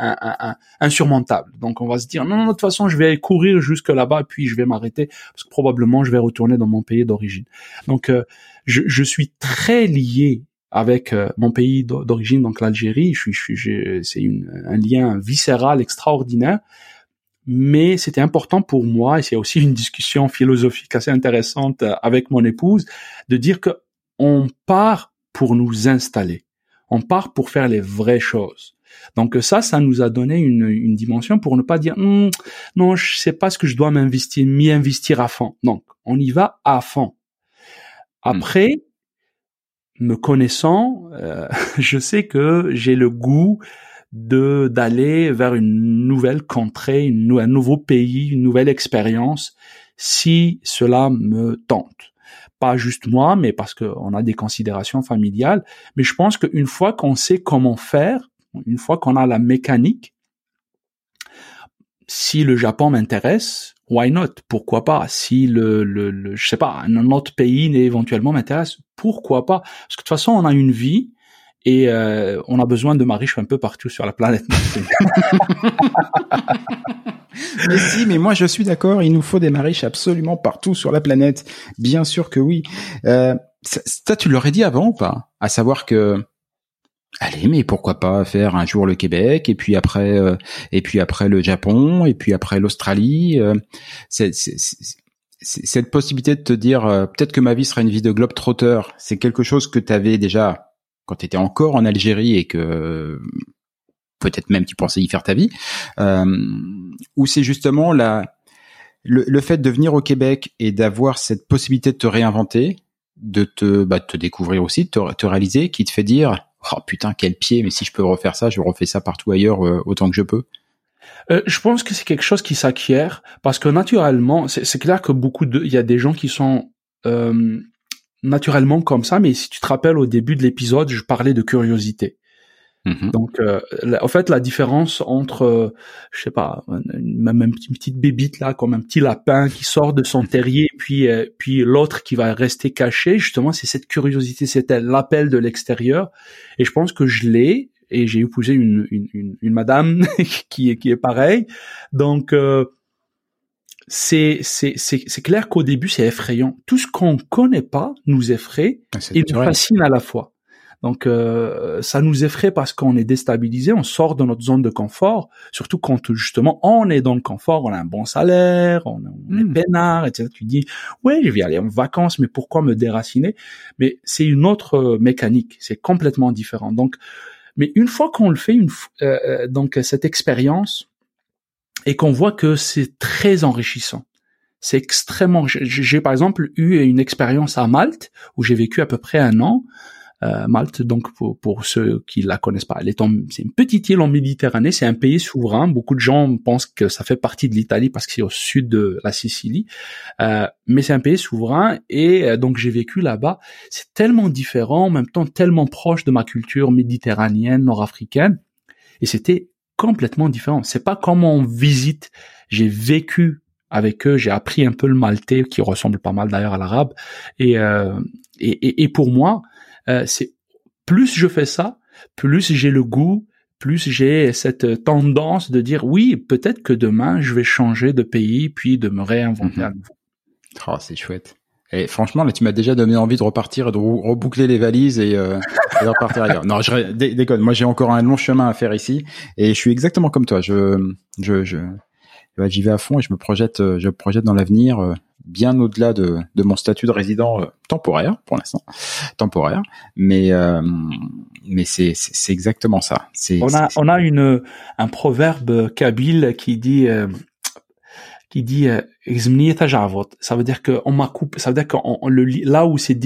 Speaker 2: insurmontables. Donc on va se dire non, non, de toute façon je vais courir jusque là-bas puis je vais m'arrêter parce que probablement je vais retourner dans mon pays d'origine. Donc euh, je, je suis très lié avec euh, mon pays d'origine, donc l'Algérie. Je suis, je c'est un lien viscéral extraordinaire. Mais c'était important pour moi, et c'est aussi une discussion philosophique assez intéressante euh, avec mon épouse, de dire que on part pour nous installer. On part pour faire les vraies choses. Donc ça, ça nous a donné une, une dimension pour ne pas dire hm, non, je sais pas ce que je dois m'investir, m'y investir à fond. Donc on y va à fond. Après, me connaissant, euh, je sais que j'ai le goût de d'aller vers une nouvelle contrée, un nouveau pays, une nouvelle expérience, si cela me tente. Pas juste moi, mais parce qu'on a des considérations familiales. Mais je pense qu'une fois qu'on sait comment faire, une fois qu'on a la mécanique, si le Japon m'intéresse, why not? Pourquoi pas? Si le, le, le, je sais pas, un autre pays éventuellement m'intéresse, pourquoi pas? Parce que de toute façon, on a une vie et euh, on a besoin de mariches un peu partout sur la planète.
Speaker 1: mais si, mais moi je suis d'accord, il nous faut des mariches absolument partout sur la planète. Bien sûr que oui. Euh, ça, tu l'aurais dit avant ou pas? À savoir que Allez, mais pourquoi pas faire un jour le Québec et puis après euh, et puis après le Japon et puis après l'Australie. Euh, cette possibilité de te dire euh, peut-être que ma vie sera une vie de globe trotteur, c'est quelque chose que tu avais déjà quand tu étais encore en Algérie et que peut-être même tu pensais y faire ta vie, ou c'est justement la le, le, fait de venir au Québec et d'avoir cette possibilité de te réinventer, de te, bah, te découvrir aussi, de te, te réaliser, qui te fait dire oh putain quel pied, mais si je peux refaire ça, je refais ça partout ailleurs euh, autant que je peux.
Speaker 2: Euh, je pense que c'est quelque chose qui s'acquiert parce que naturellement, c'est clair que beaucoup de, il y a des gens qui sont euh, naturellement comme ça, mais si tu te rappelles au début de l'épisode, je parlais de curiosité. Mm-hmm. Donc, euh, en fait, la différence entre, euh, je sais pas, même une petite bébite là, comme un petit lapin qui sort de son terrier, puis euh, puis l'autre qui va rester caché, justement, c'est cette curiosité, c'est l'appel de l'extérieur. Et je pense que je l'ai, et j'ai épousé une, une, une, une, madame qui est qui est pareille. Donc c'est c'est c'est clair qu'au début c'est effrayant. Tout ce qu'on connaît pas nous effraie ah, et nous fascine à la fois. Donc ça nous effraie parce qu'on est déstabilisé, on sort de notre zone de confort, surtout quand justement on est dans le confort, on a un bon salaire, on, est mmh. peinard, etc. Tu dis ouais je vais aller en vacances, mais pourquoi me déraciner? Mais c'est une autre mécanique, c'est complètement différent. Donc Mais une fois qu'on le fait, une, euh, donc cette expérience, et qu'on voit que c'est très enrichissant. C'est extrêmement. J'ai par exemple eu une expérience à Malte où j'ai vécu à peu près un an euh, Malte, donc pour, pour ceux qui la connaissent pas, elle est c'est une petite île en Méditerranée, c'est un pays souverain. Beaucoup de gens pensent que ça fait partie de l'Italie parce que c'est au sud de la Sicile, euh, mais c'est un pays souverain et euh, donc j'ai vécu là-bas. C'est tellement différent, en même temps tellement proche de ma culture méditerranéenne, nord-africaine, et c'était complètement différent. C'est pas comme on visite. J'ai vécu avec eux, j'ai appris un peu le maltais qui ressemble pas mal d'ailleurs à l'arabe, et, euh, et, et, et pour moi euh, c'est plus je fais ça, plus j'ai le goût, plus j'ai cette tendance de dire oui, peut-être que demain je vais changer de pays puis de me réinventer mhm. à nouveau.
Speaker 1: Oh, c'est chouette. Et franchement, là, tu m'as déjà donné envie de repartir et de reboucler les valises et, euh, de repartir ailleurs. Non, je déconne. Moi, j'ai encore un long chemin à faire ici et je suis exactement comme toi. Je, je, je, j'y vais à fond et je me projette, je projette dans l'avenir. Euh, bien au-delà de, de, mon statut de résident euh, temporaire pour l'instant, temporaire. Mais euh, mais c'est c'est exactement ça. C'est
Speaker 2: on a on a une un proverbe kabyle qui dit euh, qui dit ça veut dire que on m'a coupé ça veut dire qu'on le là où c'est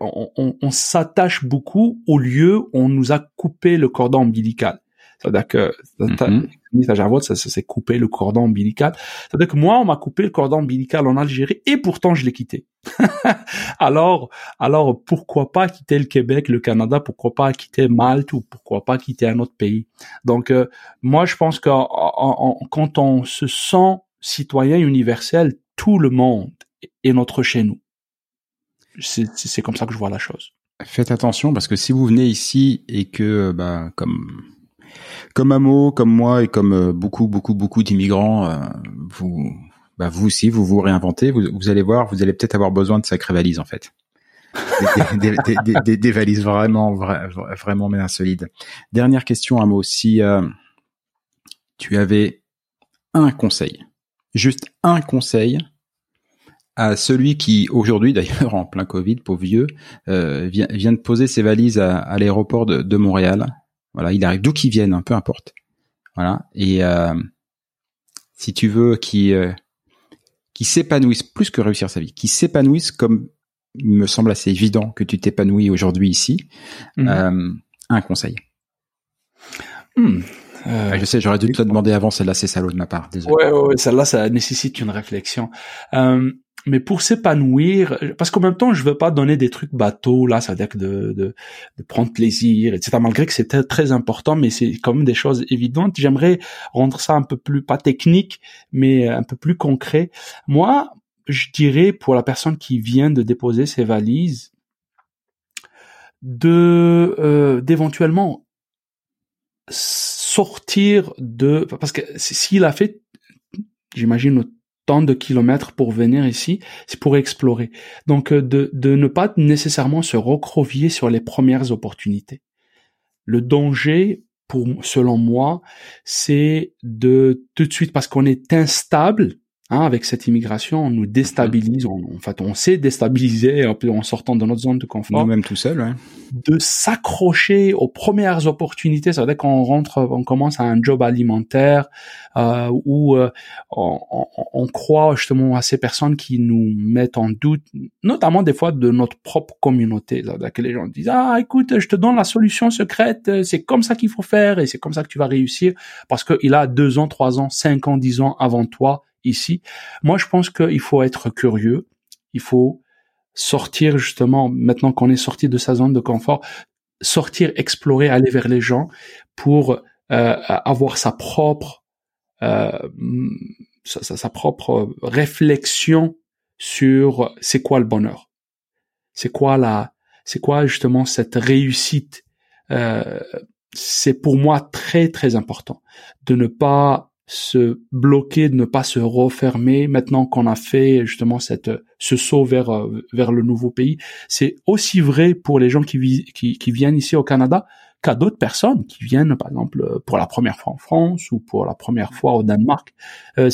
Speaker 2: on, on, on s'attache beaucoup au lieu où on nous a coupé le cordon ombilical c'est-à-dire que mm-hmm. ça, ça s'est coupé le cordon ombilical. C'est-à-dire que moi, on m'a coupé le cordon ombilical en Algérie et pourtant je l'ai quitté. alors, alors pourquoi pas quitter le Québec, le Canada, pourquoi pas quitter Malte ou pourquoi pas quitter un autre pays? Donc, euh, moi, je pense que quand on se sent citoyen universel, tout le monde est notre chez nous. C'est comme ça que je vois la chose.
Speaker 1: Faites attention parce que si vous venez ici et que, bah, comme comme Amo, comme moi et comme euh, beaucoup, beaucoup, beaucoup d'immigrants, euh, vous, bah vous aussi, vous vous réinventez. Vous, allez voir, vous allez peut-être avoir besoin de sacrées valises en fait. des, valises vraiment, vraiment bien solides. Dernière question, Amo. Si euh, tu avais un conseil, juste un conseil à celui qui aujourd'hui d'ailleurs en plein Covid, pauvre vieux, vient, vient de poser ses valises à, l'aéroport de, Montréal voilà, il arrive d'où qu'il vienne, hein, peu importe. Voilà. Et euh, si tu veux, qui euh, qui s'épanouisse plus que réussir sa vie, qui s'épanouisse comme il me semble assez évident que tu t'épanouis aujourd'hui ici. Mhm. Euh, un conseil. Hmm. Euh, je sais, j'aurais dû te le demander avant, celle-là, c'est salaud de ma part. Désolé.
Speaker 2: Ouais, ouais, celle-là, ça nécessite une réflexion. Euh, mais pour s'épanouir, parce qu'en même temps, je veux pas donner des trucs bateaux, là, ça veut dire que de, de, de prendre plaisir, etc. Malgré que c'était très important, mais c'est quand même des choses évidentes. J'aimerais rendre ça un peu plus, pas technique, mais un peu plus concret. Moi, je dirais pour la personne qui vient de déposer ses valises, de euh, d'éventuellement sortir de parce que s'il a fait j'imagine tant de kilomètres pour venir ici, c'est pour explorer. Donc euh, de, de ne pas nécessairement se recrovier sur les premières opportunités. Le danger, pour selon moi, c'est de tout de suite parce qu'on est instable Hein, avec cette immigration, on nous déstabilise. On, en fait, on s'est déstabilisé en sortant de notre zone de confort.
Speaker 1: Nous-mêmes tout seul, ouais.
Speaker 2: De s'accrocher aux premières opportunités. Ça veut dire qu'on rentre, on commence à un job alimentaire euh, où euh, on, on, on, croit justement à ces personnes qui nous mettent en doute, notamment des fois de notre propre communauté. Ça veut dire que les gens disent ah écoute, je te donne la solution secrète, c'est comme ça qu'il faut faire et c'est comme ça que tu vas réussir parce qu'il a deux ans, trois ans, cinq ans, dix ans avant toi ici. Moi, je pense qu'il faut être curieux. Il faut sortir justement, maintenant qu'on est sorti de sa zone de confort, sortir, explorer, aller vers les gens pour euh, avoir sa propre euh, sa, propre réflexion sur c'est quoi le bonheur, c'est quoi la, c'est quoi justement cette réussite. Euh, c'est pour moi très très important de ne pas se bloquer, de ne pas se refermer maintenant qu'on a fait justement cette ce saut vers vers le nouveau pays. C'est aussi vrai pour les gens qui, qui, qui viennent ici au Canada qu'à d'autres personnes qui viennent par exemple pour la première fois en France ou pour la première fois au Danemark. Euh,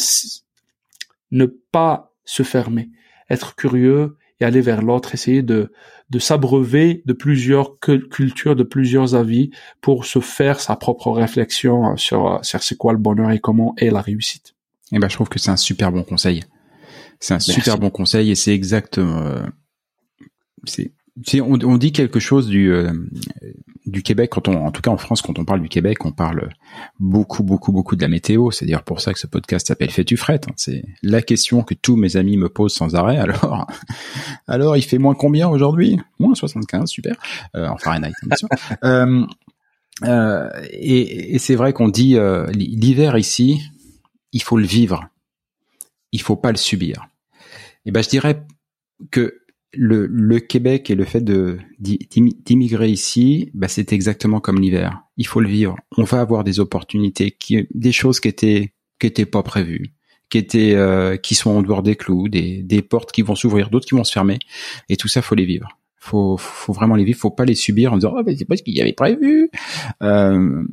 Speaker 2: ne pas se fermer, être curieux et aller vers l'autre, essayer de, de s'abreuver de plusieurs cultures, de plusieurs avis pour se faire sa propre réflexion sur, sur c'est quoi le bonheur et comment est la réussite.
Speaker 1: Et eh ben, je trouve que c'est un super bon conseil. C'est un super bon conseil et c'est exactement, euh, c'est on, on, dit quelque chose du euh, du Québec quand on, en tout cas en France, quand on parle du Québec, on parle beaucoup, beaucoup, beaucoup de la météo. C'est dire pour ça que ce podcast s'appelle Fais-tu frette. Hein. C'est la question que tous mes amis me posent sans arrêt. Alors, alors il fait moins combien aujourd'hui? Moins 75, super. Euh, en Fahrenheit, bien sûr. euh, euh, et, et c'est vrai qu'on dit euh, l'hiver ici, il faut le vivre. Il faut pas le subir. Et ben je dirais que le, le Québec et le fait de d'immigrer ici, bah, c'est exactement comme l'hiver. Il faut le vivre. On va avoir des opportunités, qui, des choses qui étaient qui étaient pas prévues, qui étaient euh, qui sont en dehors des clous, des, des portes qui vont s'ouvrir, d'autres qui vont se fermer, et tout ça faut les vivre. Faut faut vraiment les vivre. Faut pas les subir en disant oh mais c'est pas ce qu'il y avait prévu. Euh,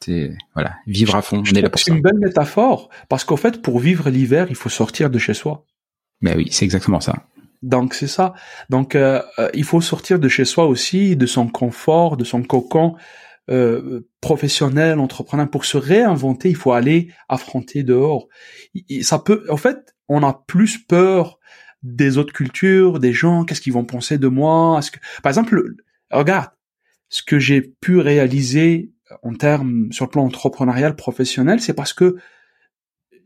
Speaker 1: c'est voilà vivre à fond.
Speaker 2: on est là pour C'est une belle métaphore parce qu'en fait pour vivre l'hiver il faut sortir de chez soi.
Speaker 1: Ben oui c'est exactement ça.
Speaker 2: Donc c'est ça. Donc euh, euh, il faut sortir de chez soi aussi, de son confort, de son cocon euh, professionnel, entrepreneur. Pour se réinventer, il faut aller affronter dehors. Ça peut, en fait, on a plus peur des autres cultures, des gens. Qu'est-ce qu'ils vont penser de moi? Par exemple, regarde ce que j'ai pu réaliser en termes sur le plan entrepreneurial professionnel, c'est parce que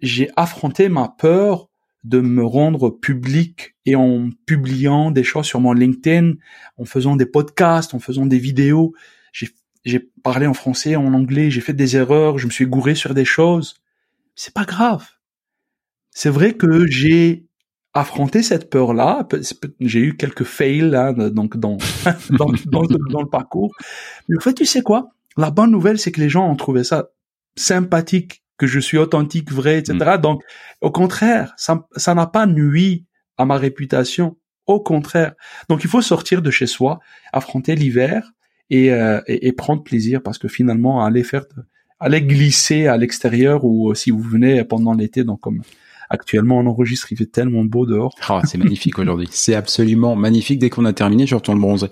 Speaker 2: j'ai affronté ma peur de me rendre public et en publiant des choses sur mon LinkedIn, en faisant des podcasts, en faisant des vidéos. J'ai parlé en français, en anglais, j'ai fait des erreurs, je me suis gouré sur des choses. C'est pas grave. C'est vrai que j'ai affronté cette peur-là. J'ai eu quelques fails là, donc dans dans, dans, dans, le parcours. Mais en fait, tu sais quoi? La bonne nouvelle, c'est que les gens ont trouvé ça sympathique que je suis authentique, vrai, etc. Mm. Donc, au contraire, ça, ça n'a pas nuit à ma réputation. Au contraire. Donc, il faut sortir de chez soi, affronter l'hiver et, euh, et, prendre plaisir parce que finalement, aller faire, aller glisser à l'extérieur ou si vous venez pendant l'été, donc comme Actuellement, on enregistre, il fait tellement beau dehors.
Speaker 1: Ah, c'est magnifique aujourd'hui. C'est absolument magnifique. Dès qu'on a terminé, je retourne bronzer.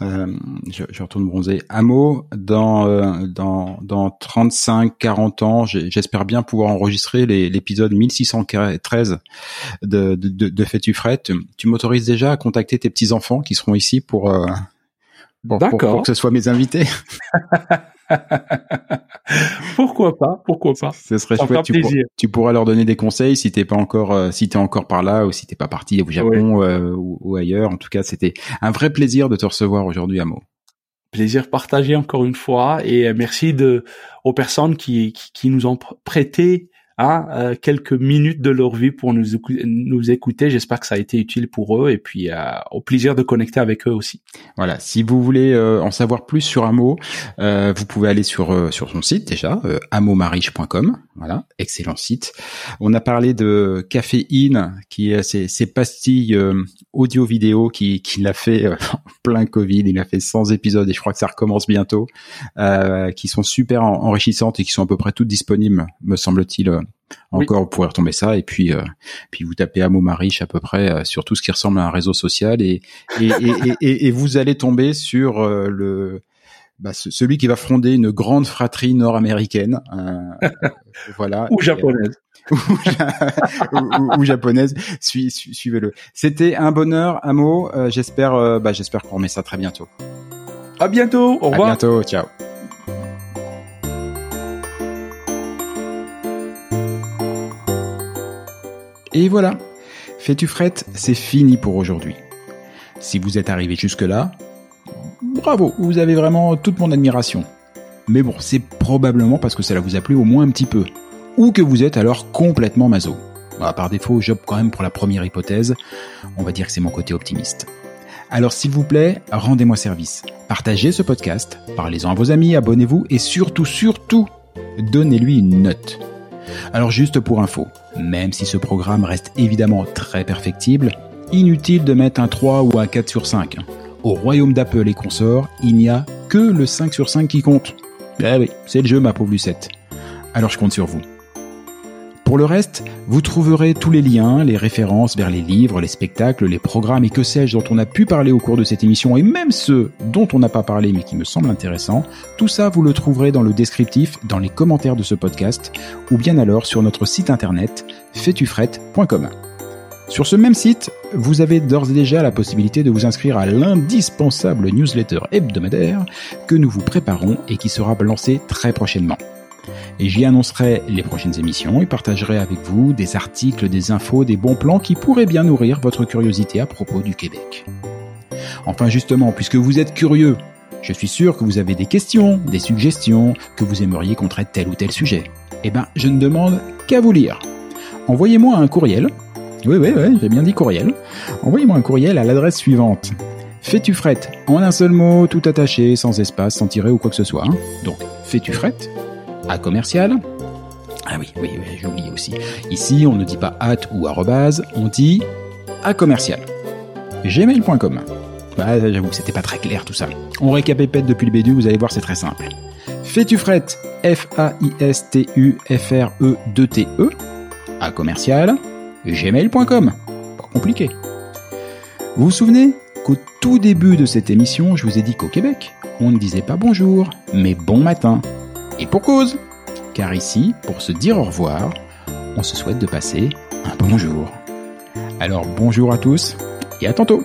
Speaker 1: Euh, je, je, retourne bronzer. Hameau, dans euh, dans dans 35 40 ans, j'espère bien pouvoir enregistrer l'épisode 1613 de de, de, de Fais-tu Tu m'autorises déjà à contacter tes petits enfants qui seront ici pour euh, pour, pour, que ce soit mes invités.
Speaker 2: pourquoi pas Pourquoi pas
Speaker 1: Ce serait chouette. Tu, tu, pourras leur donner des conseils si t'es pas encore, euh, si t'es encore par là ou si t'es pas parti au Japon euh, ou, ailleurs. En tout cas, c'était un vrai plaisir de te recevoir aujourd'hui, Amo.
Speaker 2: Plaisir partagé encore une fois et merci de aux personnes qui, qui, qui nous ont prêté Hein, euh, quelques minutes de leur vie pour nous, nous écouter. J'espère que ça a été utile pour eux et puis euh, au plaisir de connecter avec eux aussi.
Speaker 1: Voilà, si vous voulez euh, en savoir plus sur Amo, vous pouvez aller sur sur son site déjà, amomariche.com. Voilà, excellent site. On a parlé de caféine, qui est ces, ces pastilles audio-vidéo qui, qui l'a fait en plein Covid. Il a fait 100 épisodes et je crois que ça recommence bientôt, qui sont super enrichissantes et qui sont à peu près toutes disponibles, me semble-t-il, encore, vous pourrez retomber ça et puis euh, puis vous tapez Amo Mariche à peu près euh, sur tout ce qui ressemble à un réseau social et et, et, et, vous allez tomber sur euh, le bah, celui qui va fonder une grande fratrie nord-américaine, voilà,
Speaker 2: ou japonaise.
Speaker 1: ou, japonaise, suivez-le. C'était un bonheur, Amo. j'espère, bah, j'espère qu'on remet ça très bientôt.
Speaker 2: À bientôt. Au revoir.
Speaker 1: À bientôt. Ciao. Et voilà, fais-tu frette, c'est fini pour aujourd'hui. Si vous êtes arrivé jusque-là, bravo, vous avez vraiment toute mon admiration. Mais bon, c'est probablement parce que cela vous a plu au moins un petit peu. Ou que vous êtes alors complètement maso. Bah, par défaut, j'opte quand même pour la première hypothèse. On va dire que c'est mon côté optimiste. Alors s'il vous plaît, rendez-moi service. Partagez ce podcast, parlez-en à vos amis, abonnez-vous et surtout, surtout, donnez-lui une note. Alors juste pour info, même si ce programme reste évidemment très perfectible, inutile de mettre un 3 ou un 4 sur 5. Au royaume d'Apple et consorts, il n'y a que le 5 sur 5 qui compte. Eh oui, c'est le jeu ma pauvre Lucette. Alors je compte sur vous. Pour le reste, vous trouverez tous les liens, les références vers les livres, les spectacles, les programmes et que sais-je dont on a pu parler au cours de cette émission et même ceux dont on n'a pas parlé mais qui me semblent intéressants. Tout ça, vous le trouverez dans le descriptif, dans les commentaires de ce podcast ou bien alors sur notre site internet fetufrette.com. Sur ce même site, vous avez d'ores et déjà la possibilité de vous inscrire à l'indispensable newsletter hebdomadaire que nous vous préparons et qui sera lancé très prochainement et j'y annoncerai les prochaines émissions et partagerai avec vous des articles, des infos, des bons plans qui pourraient bien nourrir votre curiosité à propos du Québec. Enfin justement, puisque vous êtes curieux, je suis sûr que vous avez des questions, des suggestions, que vous aimeriez qu'on traite tel ou tel sujet. Eh ben, je ne demande qu'à vous lire. Envoyez-moi un courriel. Oui, oui, oui, j'ai bien dit courriel. Envoyez-moi un courriel à l'adresse suivante. Fais-tu frette En un seul mot, tout attaché, sans espace, sans tirer ou quoi que ce soit. Hein. Donc, fais-tu frette à commercial. Ah oui, oui, oui j'ai oublié aussi. Ici, on ne dit pas at ou arrobase, on dit à commercial. gmail.com. Bah, j'avoue que c'était pas très clair tout ça. On récapépète depuis le B2, vous allez voir, c'est très simple. Fais-tu frette F-A-I-S-T-U-F-R-E-2-T-E à commercial gmail.com. Pas compliqué. Vous vous souvenez qu'au tout début de cette émission, je vous ai dit qu'au Québec, on ne disait pas bonjour, mais bon matin. Et pour cause Car ici, pour se dire au revoir, on se souhaite de passer un bonjour. Alors bonjour à tous et à tantôt